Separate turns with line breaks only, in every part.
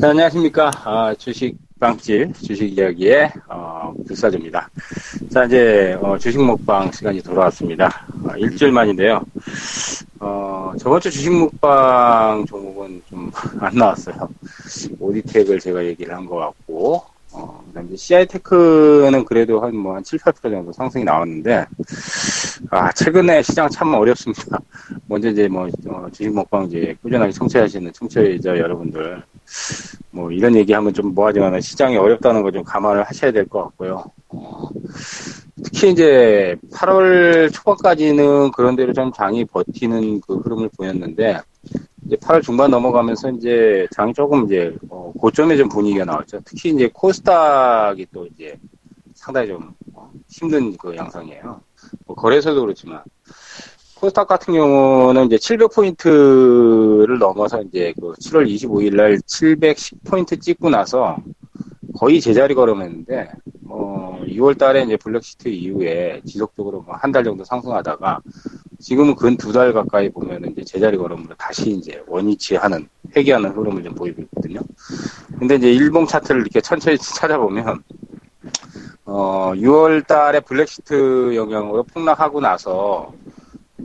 네, 안녕하십니까. 아, 주식 빵집, 주식 이야기의, 어, 불사조입니다. 자, 이제, 어, 주식 먹방 시간이 돌아왔습니다. 어, 일주일 만인데요. 어, 저번 주 주식 먹방 종목은 좀 안 나왔어요. 오디텍을 제가 얘기를 한 것 같고, 어, 그 다음에 CI테크는 그래도 한 뭐한 7, 8% 정도 상승이 나왔는데, 아, 최근에 시장 참 어렵습니다. 먼저 이제 뭐, 어, 주식 먹방 이제 꾸준하게 청취하시는 청취자 여러분들, 뭐 이런 얘기하면 좀 뭐하지만 시장이 어렵다는 거 좀 감안을 하셔야 될 것 같고요. 어, 특히 이제 8월 초반까지는 그런 대로 좀 장이 버티는 그 흐름을 보였는데 이제 8월 중반 넘어가면서 이제 장이 조금 이제 어, 고점에 좀 분위기가 나왔죠. 특히 이제 코스닥이 또 이제 상당히 좀 어, 힘든 그 양상이에요. 뭐 거래소도 그렇지만 코스닥 같은 경우는 이제 700포인트를 넘어서 이제 그 7월 25일 날 710포인트 찍고 나서 거의 제자리 걸음했는데, 뭐, 2월 달에 이제 블랙시트 이후에 지속적으로 뭐 한 달 정도 상승하다가 지금은 근 두 달 가까이 보면 이제 제자리 걸음으로 다시 이제 원위치하는, 회귀하는 흐름을 좀 보이고 있거든요. 근데 이제 일봉 차트를 이렇게 천천히 찾아보면, 어, 6월 달에 블랙시트 영향으로 폭락하고 나서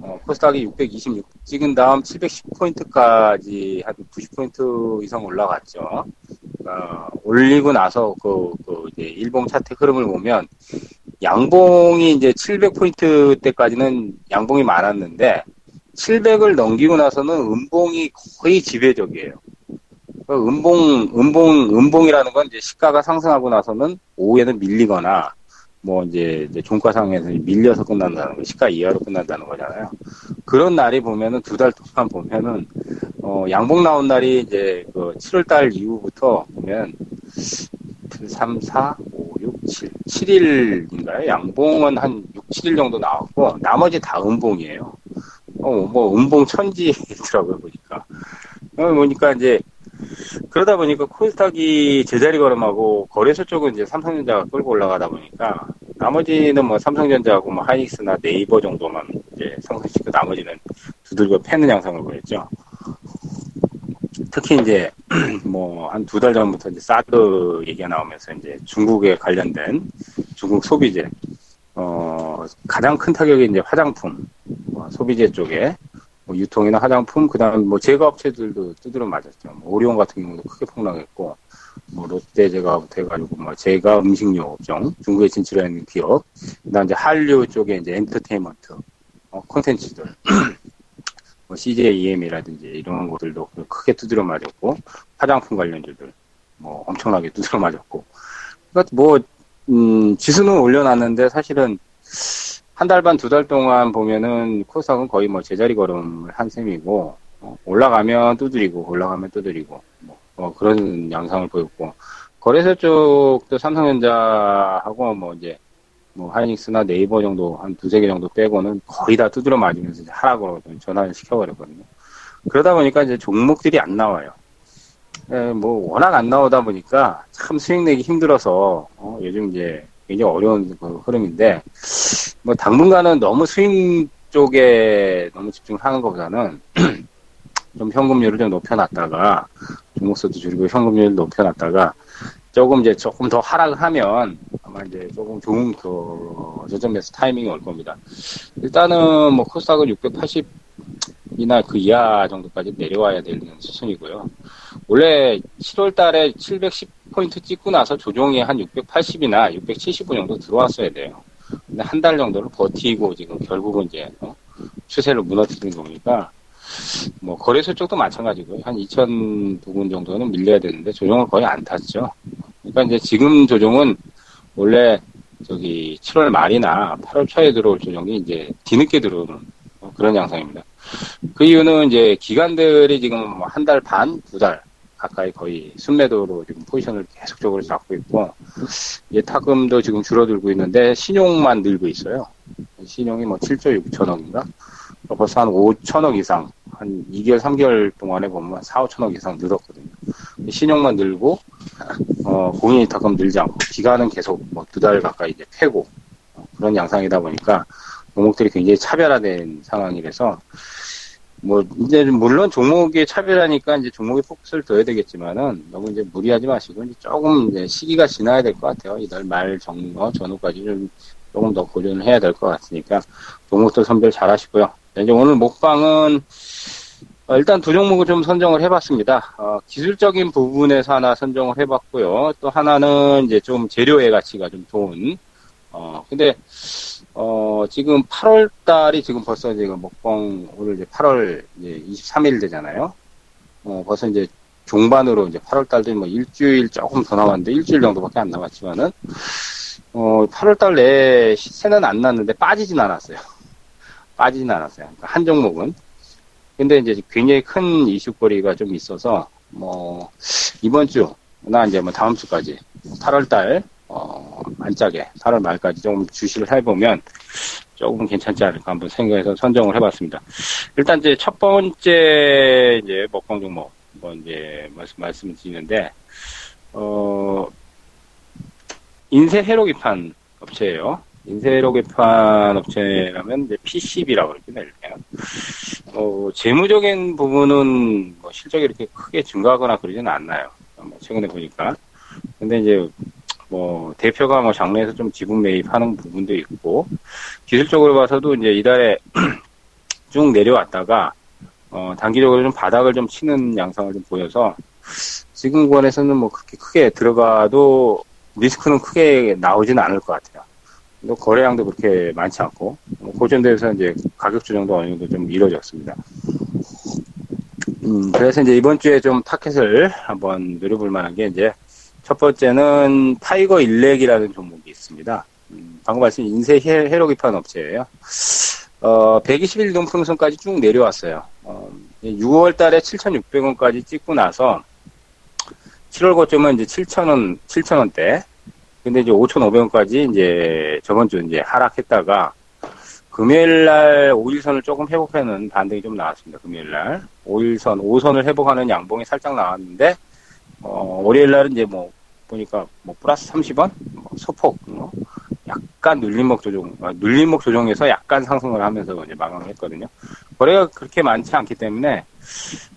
어, 코스닥이 626 찍은 다음 710포인트까지 한 90포인트 이상 올라갔죠. 어, 올리고 나서 그, 그 이제 일봉 차트 흐름을 보면 양봉이 이제 700포인트 때까지는 양봉이 많았는데 700을 넘기고 나서는 음봉이 거의 지배적이에요. 그 음봉, 음봉, 음봉이라는 건 이제 시가가 상승하고 나서는 오후에는 밀리거나 뭐 이제, 이제 종가상에서 밀려서 끝난다는 거, 시가 이하로 끝난다는 거잖아요. 그런 날이 보면은 두 달 동안 보면은 어 양봉 나온 날이 이제 그 7월 달 이후부터 보면 3, 4, 5, 6, 7, 7일인가요? 양봉은 한 6, 7일 정도 나왔고 나머지 다 음봉이에요. 어, 뭐 음봉 천지더라고요 보니까. 어, 보니까 이제 그러다 보니까 코스닥이 제자리 걸음하고 거래소 쪽은 이제 삼성전자가 끌고 올라가다 보니까 나머지는 뭐 삼성전자하고 뭐 하이닉스나 네이버 정도만 이제 상승시키고 나머지는 두들겨 패는 양상을 보였죠. 특히 이제 뭐 한 두 달 전부터 이제 사드 얘기가 나오면서 이제 중국에 관련된 중국 소비재 어 가장 큰 타격이 이제 화장품 어, 소비재 쪽에 뭐 유통이나 화장품, 그 다음 뭐 제과업체들도 두드려 맞았죠. 뭐 오리온 같은 경우도 크게 폭락했고, 뭐 롯데 제과부터 해가지고 뭐 제과 음식료 업종, 중국에 진출하는 기업, 그 다음 이제 한류 쪽에 이제 엔터테인먼트, 어, 콘텐츠들, 뭐 CJ EM이라든지 이런 것들도 크게 두드려 맞았고, 화장품 관련주들, 뭐 엄청나게 두드려 맞았고, 그러니까 뭐, 음, 지수는 올려놨는데 사실은 한 달 반, 두 달 동안 보면은 코스닥은 거의 뭐 제자리 걸음을 한 셈이고, 어, 올라가면 두드리고, 올라가면 두드리고, 뭐, 어, 그런 양상을 보였고, 거래소 쪽도 삼성전자하고 뭐 이제, 뭐 하이닉스나 네이버 정도 한 두세 개 정도 빼고는 거의 다 두드려 맞으면서 하락으로 전환을 시켜버렸거든요. 그러다 보니까 이제 종목들이 안 나와요. 에, 뭐 워낙 안 나오다 보니까 참 수익 내기 힘들어서 어, 요즘 이제 굉장히 어려운 그 흐름인데 뭐 당분간은 너무 스윙 쪽에 너무 집중하는 것보다는 좀 현금률을 좀 높여놨다가 종목수도 줄이고 현금률을 높여놨다가 조금 이제 조금 더 하락을 하면 아마 이제 조금 좋은 그 저점 매수 타이밍이 올 겁니다. 일단은 뭐 코스닥은 680이나 그 이하 정도까지 내려와야 되는 수순이고요. 원래 7월 달에 710포인트 찍고 나서 조정이 한 680이나 675 정도 들어왔어야 돼요. 근데 한 달 정도를 버티고 지금 결국은 이제 어? 추세를 무너뜨리는 거니까 뭐 거래소 쪽도 마찬가지고요. 한 2천 부분 정도는 밀려야 되는데 조정을 거의 안 탔죠. 그러니까 이제 지금 조정은 원래 저기 7월 말이나 8월 초에 들어올 조정이 이제 뒤늦게 들어오는 그런 양상입니다. 그 이유는 이제 기관들이 지금 뭐한달 반, 두 달 가까이 거의 순매도로 지금 포지션을 계속적으로 잡고 있고 예탁금도 지금 줄어들고 있는데 신용만 늘고 있어요. 신용이 뭐 7조 6천억인가? 벌써 한 5천억 이상 한 2개월, 3개월 동안에 보면 4, 5천억 이상 늘었거든요. 신용만 늘고 어, 공인 예탁금 늘지 않고 기간은 계속 뭐 두 달 가까이 이제 패고 어, 그런 양상이다 보니까 종목들이 굉장히 차별화된 상황이라서 뭐, 이제 물론 종목이 차별하니까 이제 종목에 포커스를 둬야 되겠지만은 너무 이제 무리하지 마시고 이제 조금 이제 시기가 지나야 될 것 같아요. 이달 말 정도 전후까지 좀 조금 더 고려를 해야 될 것 같으니까 종목들 선별 잘 하시고요. 이제 오늘 목방은 어, 일단 두 종목을 좀 선정을 해봤습니다. 어, 기술적인 부분에서 하나 선정을 해봤고요. 또 하나는 이제 좀 재료의 가치가 좀 좋은. 어, 근데 어, 지금 8월 달이 지금 벌써 지금 먹방, 오늘 이제 8월 이제 23일 되잖아요. 어, 벌써 이제 종반으로 이제 8월 달도 뭐 일주일 조금 더 남았는데 일주일 정도밖에 안 남았지만은, 어, 8월 달 내에 시세는 안 났는데 빠지진 않았어요. 빠지진 않았어요. 그러니까 한 종목은. 근데 이제 굉장히 큰 이슈거리가 좀 있어서, 뭐, 이번 주, 나 이제 뭐 다음 주까지, 8월 달, 어, 안짝에 8월 말까지 좀 주시를 해보면 조금 괜찮지 않을까 한번 생각해서 선정을 해봤습니다. 일단 이제 첫 번째 이제 먹방 종목 한번 이제 말씀 말씀을 드리는데 어 인쇄 회로 기판 업체예요. 인쇄 회로 기판 업체라면 이제 PCB라고 이렇게 낼게요. 어 재무적인 부분은 뭐 실적이 이렇게 크게 증가하거나 그러지는 않나요. 뭐 최근에 보니까. 근데 이제 뭐 대표가 뭐 장래에서 좀 지분 매입하는 부분도 있고 기술적으로 봐서도 이제 이달에 쭉 내려왔다가 어 단기적으로 좀 바닥을 좀 치는 양상을 좀 보여서 지금 구간에서는 뭐 그렇게 크게 들어가도 리스크는 크게 나오지는 않을 것 같아요. 또 거래량도 그렇게 많지 않고 뭐 고점대에서 이제 가격 조정도 어느 정도 좀 이루어졌습니다. 음, 그래서 이제 이번 주에 좀 타켓을 한번 노려볼 만한 게 이제 첫 번째는 타이거 일렉이라는 종목이 있습니다. 음, 방금 말씀 인쇄 회로 기판 업체예요. 어, 120일 이동평선까지 쭉 내려왔어요. 어, 6월 달에 7,600원까지 찍고 나서 7월 고점은 이제 7,000원, 7,000원대. 근데 이제 5,500원까지 이제 저번 주 이제 하락했다가 금요일 날 5일선을 조금 회복하는 반등이 좀 나왔습니다. 금요일 날 5일선, 5선을 회복하는 양봉이 살짝 나왔는데 어, 월요일 날은 이제 뭐, 보니까 뭐 플러스 30원? 뭐 소폭, 뭐 약간 눌림목 조정, 아, 눌림목 조정에서 약간 상승을 하면서 이제 마감을 했거든요. 거래가 그렇게 많지 않기 때문에,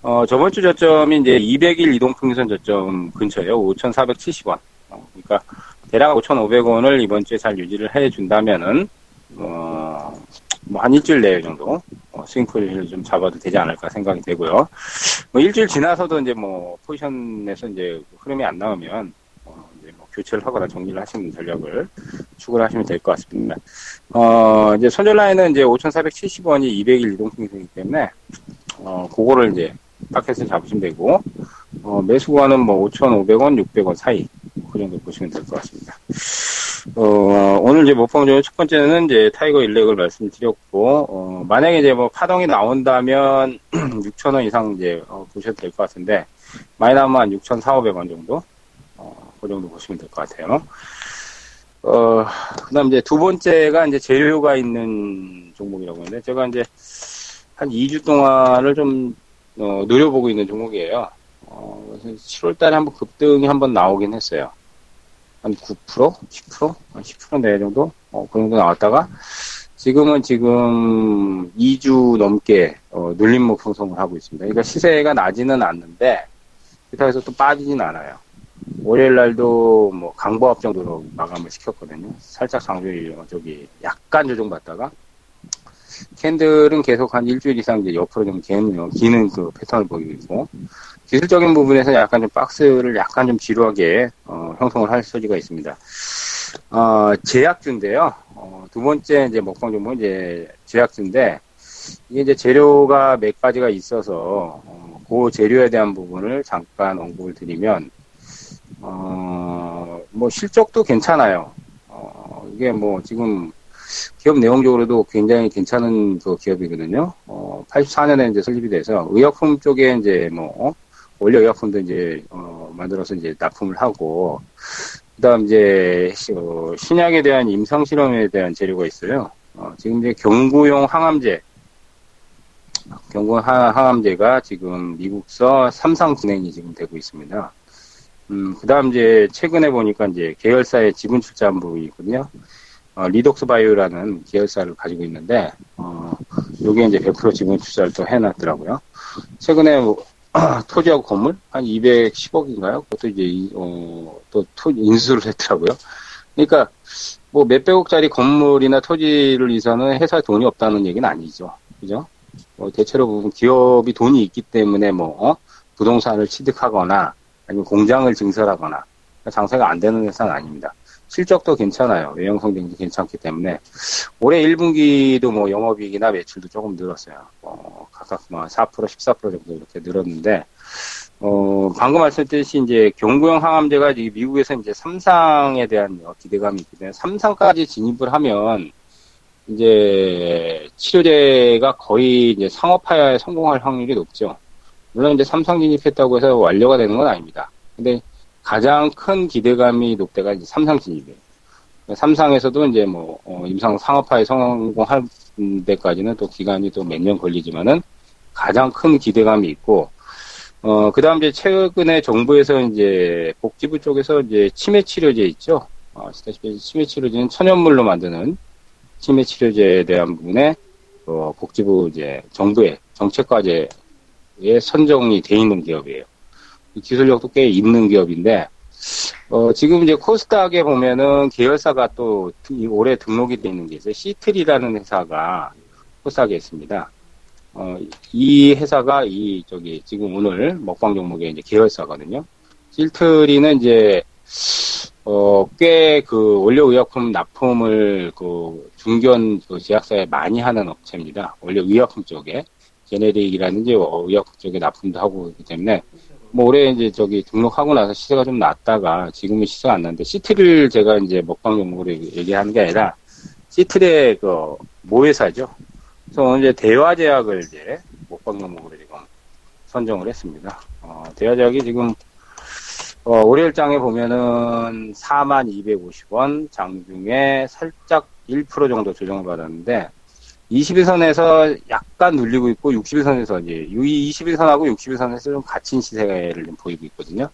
어, 저번 주 저점이 이제 200일 이동평균선 저점 근처에요. 5,470원. 어, 그러니까 대략 5,500원을 이번 주에 잘 유지를 해준다면은, 어, 뭐 한 일주일 내에 정도 어, 스윙풀을 좀 잡아도 되지 않을까 생각이 되고요. 뭐 일주일 지나서도 이제 뭐 포지션에서 이제 흐름이 안 나오면 어, 이제 뭐 교체를 하거나 정리를 하시는 전략을 추구를 하시면 될 것 같습니다. 어, 이제 손절 라인은 이제 5,470원이 200일 이동평균이기 때문에 어, 그거를 이제 타켓을 잡으시면 되고 어, 매수 구간은 뭐 5,500원, 600원 사이 그 정도 보시면 될 것 같습니다. 어, 오늘 이제 먹방 중에 첫 번째는 이제 타이거 일렉을 말씀드렸고, 어, 만약에 이제 뭐 파동이 나온다면 6,000원 이상 이제 어, 보셔도 될 것 같은데, 한 6,400원 정도? 어, 그 정도 보시면 될 것 같아요. 어, 그 다음 이제 두 번째가 이제 재료가 있는 종목이라고 하는데, 제가 이제 한 2주 동안을 좀, 어, 노려보고 있는 종목이에요. 어, 그래서 7월 달에 한번 급등이 한번 나오긴 했어요. 한 9%? 10%? 한 10% 내외 정도? 어, 그 정도 나왔다가, 지금은 지금 2주 넘게, 어, 눌림목 형성을 하고 있습니다. 그러니까 시세가 나지는 않는데, 그렇다고 해서 또 빠지진 않아요. 월요일 날도 뭐 강보합 정도로 마감을 시켰거든요. 살짝 상조일, 저기, 약간 조정받다가, 캔들은 계속 한 일주일 이상 이제 옆으로 좀 기는, 기는 그 패턴을 보이고 있고, 기술적인 부분에서 약간 좀 박스를 약간 좀 지루하게 어, 형성을 할 소지가 있습니다. 어, 제약주인데요. 어, 두 번째 이제 먹방 종목은 이제 제약주인데 이게 이제 재료가 몇 가지가 있어서 어, 그 재료에 대한 부분을 잠깐 언급을 드리면 어, 뭐 실적도 괜찮아요. 어, 이게 뭐 지금 기업 내용적으로도 굉장히 괜찮은 그 기업이거든요. 어, 84년에 이제 설립이 돼서 의약품 쪽에 이제 뭐 원료 의약품도 이제 어, 만들어서 이제 납품을 하고 그다음 이제 어, 신약에 대한 임상 실험에 대한 재료가 있어요. 어, 지금 이제 경구용 항암제 경구 항암제가 지금 미국서 삼상 진행이 지금 되고 있습니다. 음, 그 다음 이제 최근에 보니까 이제 계열사의 지분 출자한 부분이 있거든요. 어, 리독스 바이오라는 계열사를 가지고 있는데, 어, 요게 이제 100% 지분 투자를 또 해놨더라고요. 최근에 뭐, 토지하고 건물 한 210억인가요? 그것도 이제 어, 또 토, 인수를 했더라고요. 그러니까 뭐 몇백억짜리 건물이나 토지를 위해서는 회사에 돈이 없다는 얘기는 아니죠. 그죠? 뭐 대체로 보면 기업이 돈이 있기 때문에 뭐 어? 부동산을 취득하거나 아니면 공장을 증설하거나 장사가 안 되는 회사는 아닙니다. 실적도 괜찮아요. 외형 성장도 괜찮기 때문에 올해 1분기도 뭐 영업이익이나 매출도 조금 늘었어요. 어, 각각 뭐 4%, 14% 정도 이렇게 늘었는데 어, 방금 말씀드렸듯이 이제 경구형 항암제가 미국에서 이제 삼상에 대한 기대감이 있기 때문에 삼상까지 진입을 하면 이제 치료제가 거의 이제 상업화에 성공할 확률이 높죠. 물론 이제 삼상 진입했다고 해서 완료가 되는 건 아닙니다. 근데 가장 큰 기대감이 높대가 이제 삼상 진입이에요. 삼상에서도 이제 뭐 어, 임상 상업화에 성공할 데까지는 또 기간이 또 몇 년 걸리지만은 가장 큰 기대감이 있고 어 그다음 이제 최근에 정부에서 이제 복지부 쪽에서 이제 치매 치료제 있죠. 어, 아시다시피 치매 치료제는 천연물로 만드는 치매 치료제에 대한 부분에 어, 복지부 이제 정부의 정책 과제에 선정이 돼 있는 기업이에요. 기술력도 꽤 있는 기업인데 어, 지금 이제 코스닥에 보면은 계열사가 또 올해 등록이 돼 있는 게 있어요. 시트리라는 회사가 코스닥에 있습니다. 어, 이 회사가 이 저기 지금 오늘 먹방 종목의 이제 계열사거든요. 시트리는 이제 어, 꽤 그 원료의약품 납품을 그 중견 그 제약사에 많이 하는 업체입니다. 원료의약품 쪽에 제네릭이라든지 의약품 쪽에 납품도 하고 있기 때문에 뭐 올해 이제 저기 등록하고 나서 시세가 좀 낮다가 지금은 시세가 안 나는데 시트를 제가 이제 먹방 용으로 얘기하는 게 아니라 시트의 그 모회사죠. 그래서 이제 대화제약을 이제 먹방 용으로 지금 선정을 했습니다. 어, 대화제약이 지금 어, 월요일장에 보면은 4만 250원 장중에 살짝 1% 정도 조정을 받았는데 21선에서 약간 눌리고 있고 61선에서 이제 이 21선하고 61선에서 좀 갇힌 시세를 좀 보이고 있거든요.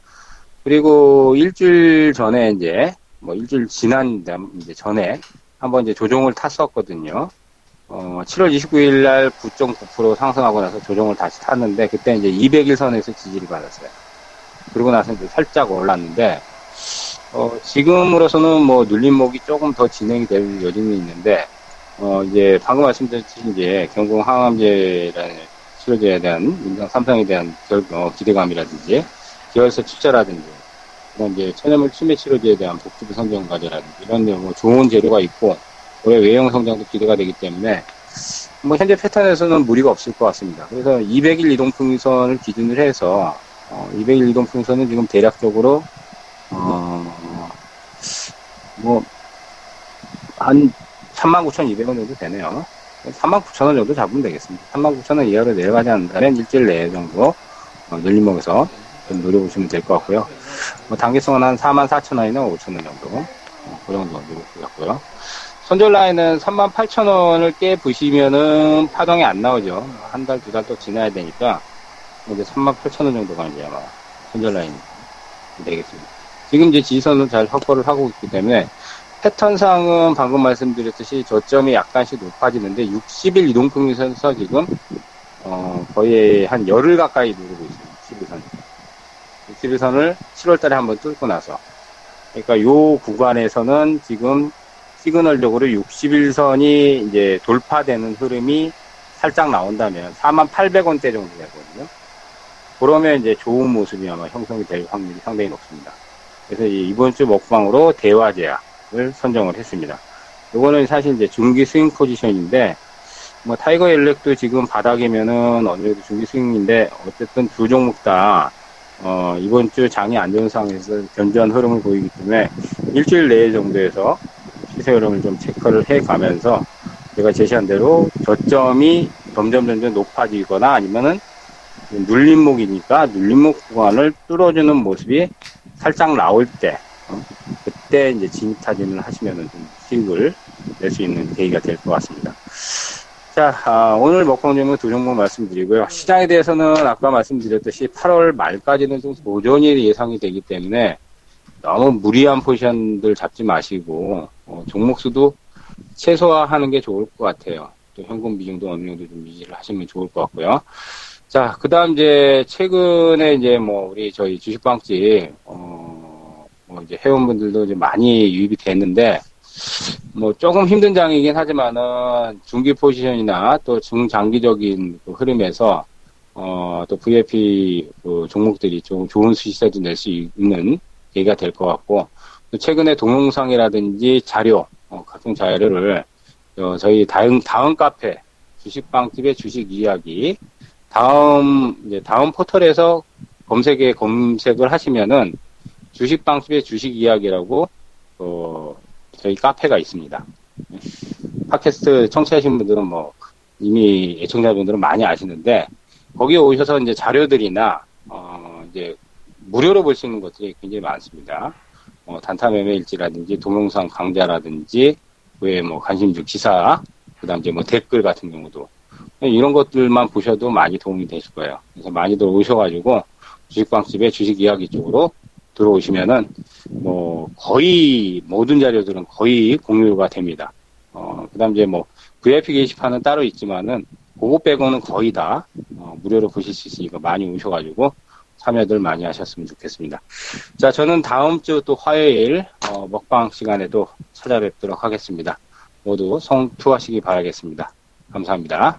그리고 일주일 전에 이제 뭐 일주일 지난 이제 전에 한번 이제 조정을 탔었거든요. 어, 7월 29일 날 9.9% 상승하고 나서 조정을 다시 탔는데 그때 이제 200일 선에서 지지를 받았어요. 그러고 나서 이제 살짝 올랐는데 어, 지금으로서는 뭐 눌림목이 조금 더 진행이 될 여지는 있는데 어, 이제, 방금 말씀드렸듯이, 이제, 경공 항암제라는 치료제에 대한, 임상 삼상에 대한 결, 어, 기대감이라든지, 계열사 투자라든지, 그런 이제, 천연물 치매 치료제에 대한 복지부 선정 과제라든지, 이런 뭐 좋은 재료가 있고, 올해 외형 성장도 기대가 되기 때문에, 뭐, 현재 패턴에서는 무리가 없을 것 같습니다. 그래서 200일 이동평선을 기준으로 해서, 어, 200일 이동평선은 지금 대략적으로, 어, 뭐, 한 39,200원 정도 되네요. 39,000원 정도 잡으면 되겠습니다. 39,000원 이하로 내려가지 않는다면 일주일 내에 정도 어, 늘림목에서 좀 노려보시면 될 것 같고요. 뭐 단기성은 한 44,000원이나 5,000원 정도 어, 그 정도 노릴 것 같고요. 손절 라인은 38,000원을 깨 부시면은 파동이 안 나오죠. 한 달, 두 달 또 지나야 되니까 이제 38,000원 정도가 이제 아마 손절 라인이 되겠습니다. 지금 이제 지선은 잘 확보를 하고 있기 때문에 패턴상은 방금 말씀드렸듯이 저점이 약간씩 높아지는데 60일 이동평균선에서 지금 어, 거의 한 열흘 가까이 누르고 있어요. 61선. 61선을 7월달에 한번 뚫고 나서 그러니까 요 구간에서는 지금 시그널적으로 61선이 이제 돌파되는 흐름이 살짝 나온다면 4800원대 정도 되거든요. 그러면 이제 좋은 모습이 아마 형성이 될 확률이 상당히 높습니다. 그래서 이번 주 먹방으로 대화제약 을 선정을 했습니다. 요거는 사실 이제 중기 스윙 포지션인데 뭐 타이거 일렉도 지금 바닥이면은 어느 정도 중기 스윙인데 어쨌든 두 종목 다 어, 이번 주 장이 안 좋은 상황에서 견조한 흐름을 보이기 때문에 일주일 내에 정도에서 시세 흐름을 좀 체크를 해 가면서 제가 제시한 대로 저점이 점점 점점 높아지거나 아니면은 눌림목이니까 눌림목 구간을 뚫어주는 모습이 살짝 나올 때 어, 그때 이제 진입 타진을 하시면은 좀 수익을 낼 수 있는 계기가 될 것 같습니다. 자, 아, 오늘 먹방점은 두 종목 말씀드리고요. 시장에 대해서는 아까 말씀드렸듯이 8월 말까지는 좀 보존이 예상이 되기 때문에 너무 무리한 포지션들 잡지 마시고 어, 종목 수도 최소화하는 게 좋을 것 같아요. 또 현금 비중도 어느 정도 좀 유지를 하시면 좋을 것 같고요. 자, 그 다음 이제 최근에 이제 뭐 우리 저희 주식방집, 어, 뭐 이제 회원분들도 이제 많이 유입이 됐는데, 뭐 조금 힘든 장이긴 하지만은 중기 포지션이나 또 중장기적인 그 흐름에서 어, 또 VIP 그 종목들이 좀 좋은 수익세도 낼 수 있는 계기가 될 것 같고, 최근에 동영상이라든지 자료, 어, 각종 자료를 어, 저희 다음, 다음 카페, 주식방집의 주식 이야기, 다음, 이제 다음 포털에서 검색에 검색을 하시면은 주식방집의 주식 이야기라고, 어, 저희 카페가 있습니다. 팟캐스트 청취하신 분들은 뭐, 이미 애청자분들은 많이 아시는데, 거기에 오셔서 이제 자료들이나, 어, 이제, 무료로 볼 수 있는 것들이 굉장히 많습니다. 어, 단타 매매 일지라든지, 동영상 강좌라든지, 외뭐 관심주 기사, 그 다음 이제 뭐 댓글 같은 경우도, 이런 것들만 보셔도 많이 도움이 되실 거예요. 그래서 많이들 오셔가지고, 주식방집의 주식 이야기 쪽으로 들어오시면은, 뭐, 거의, 모든 자료들은 거의 공유가 됩니다. 어, 그 다음 이제 뭐, VIP 게시판은 따로 있지만은, 그거 빼고는 거의 다 어, 무료로 보실 수 있으니까 많이 오셔가지고 참여들 많이 하셨으면 좋겠습니다. 자, 저는 다음 주 또 화요일 어, 먹방 시간에도 찾아뵙도록 하겠습니다. 모두 성투하시기 바라겠습니다. 감사합니다.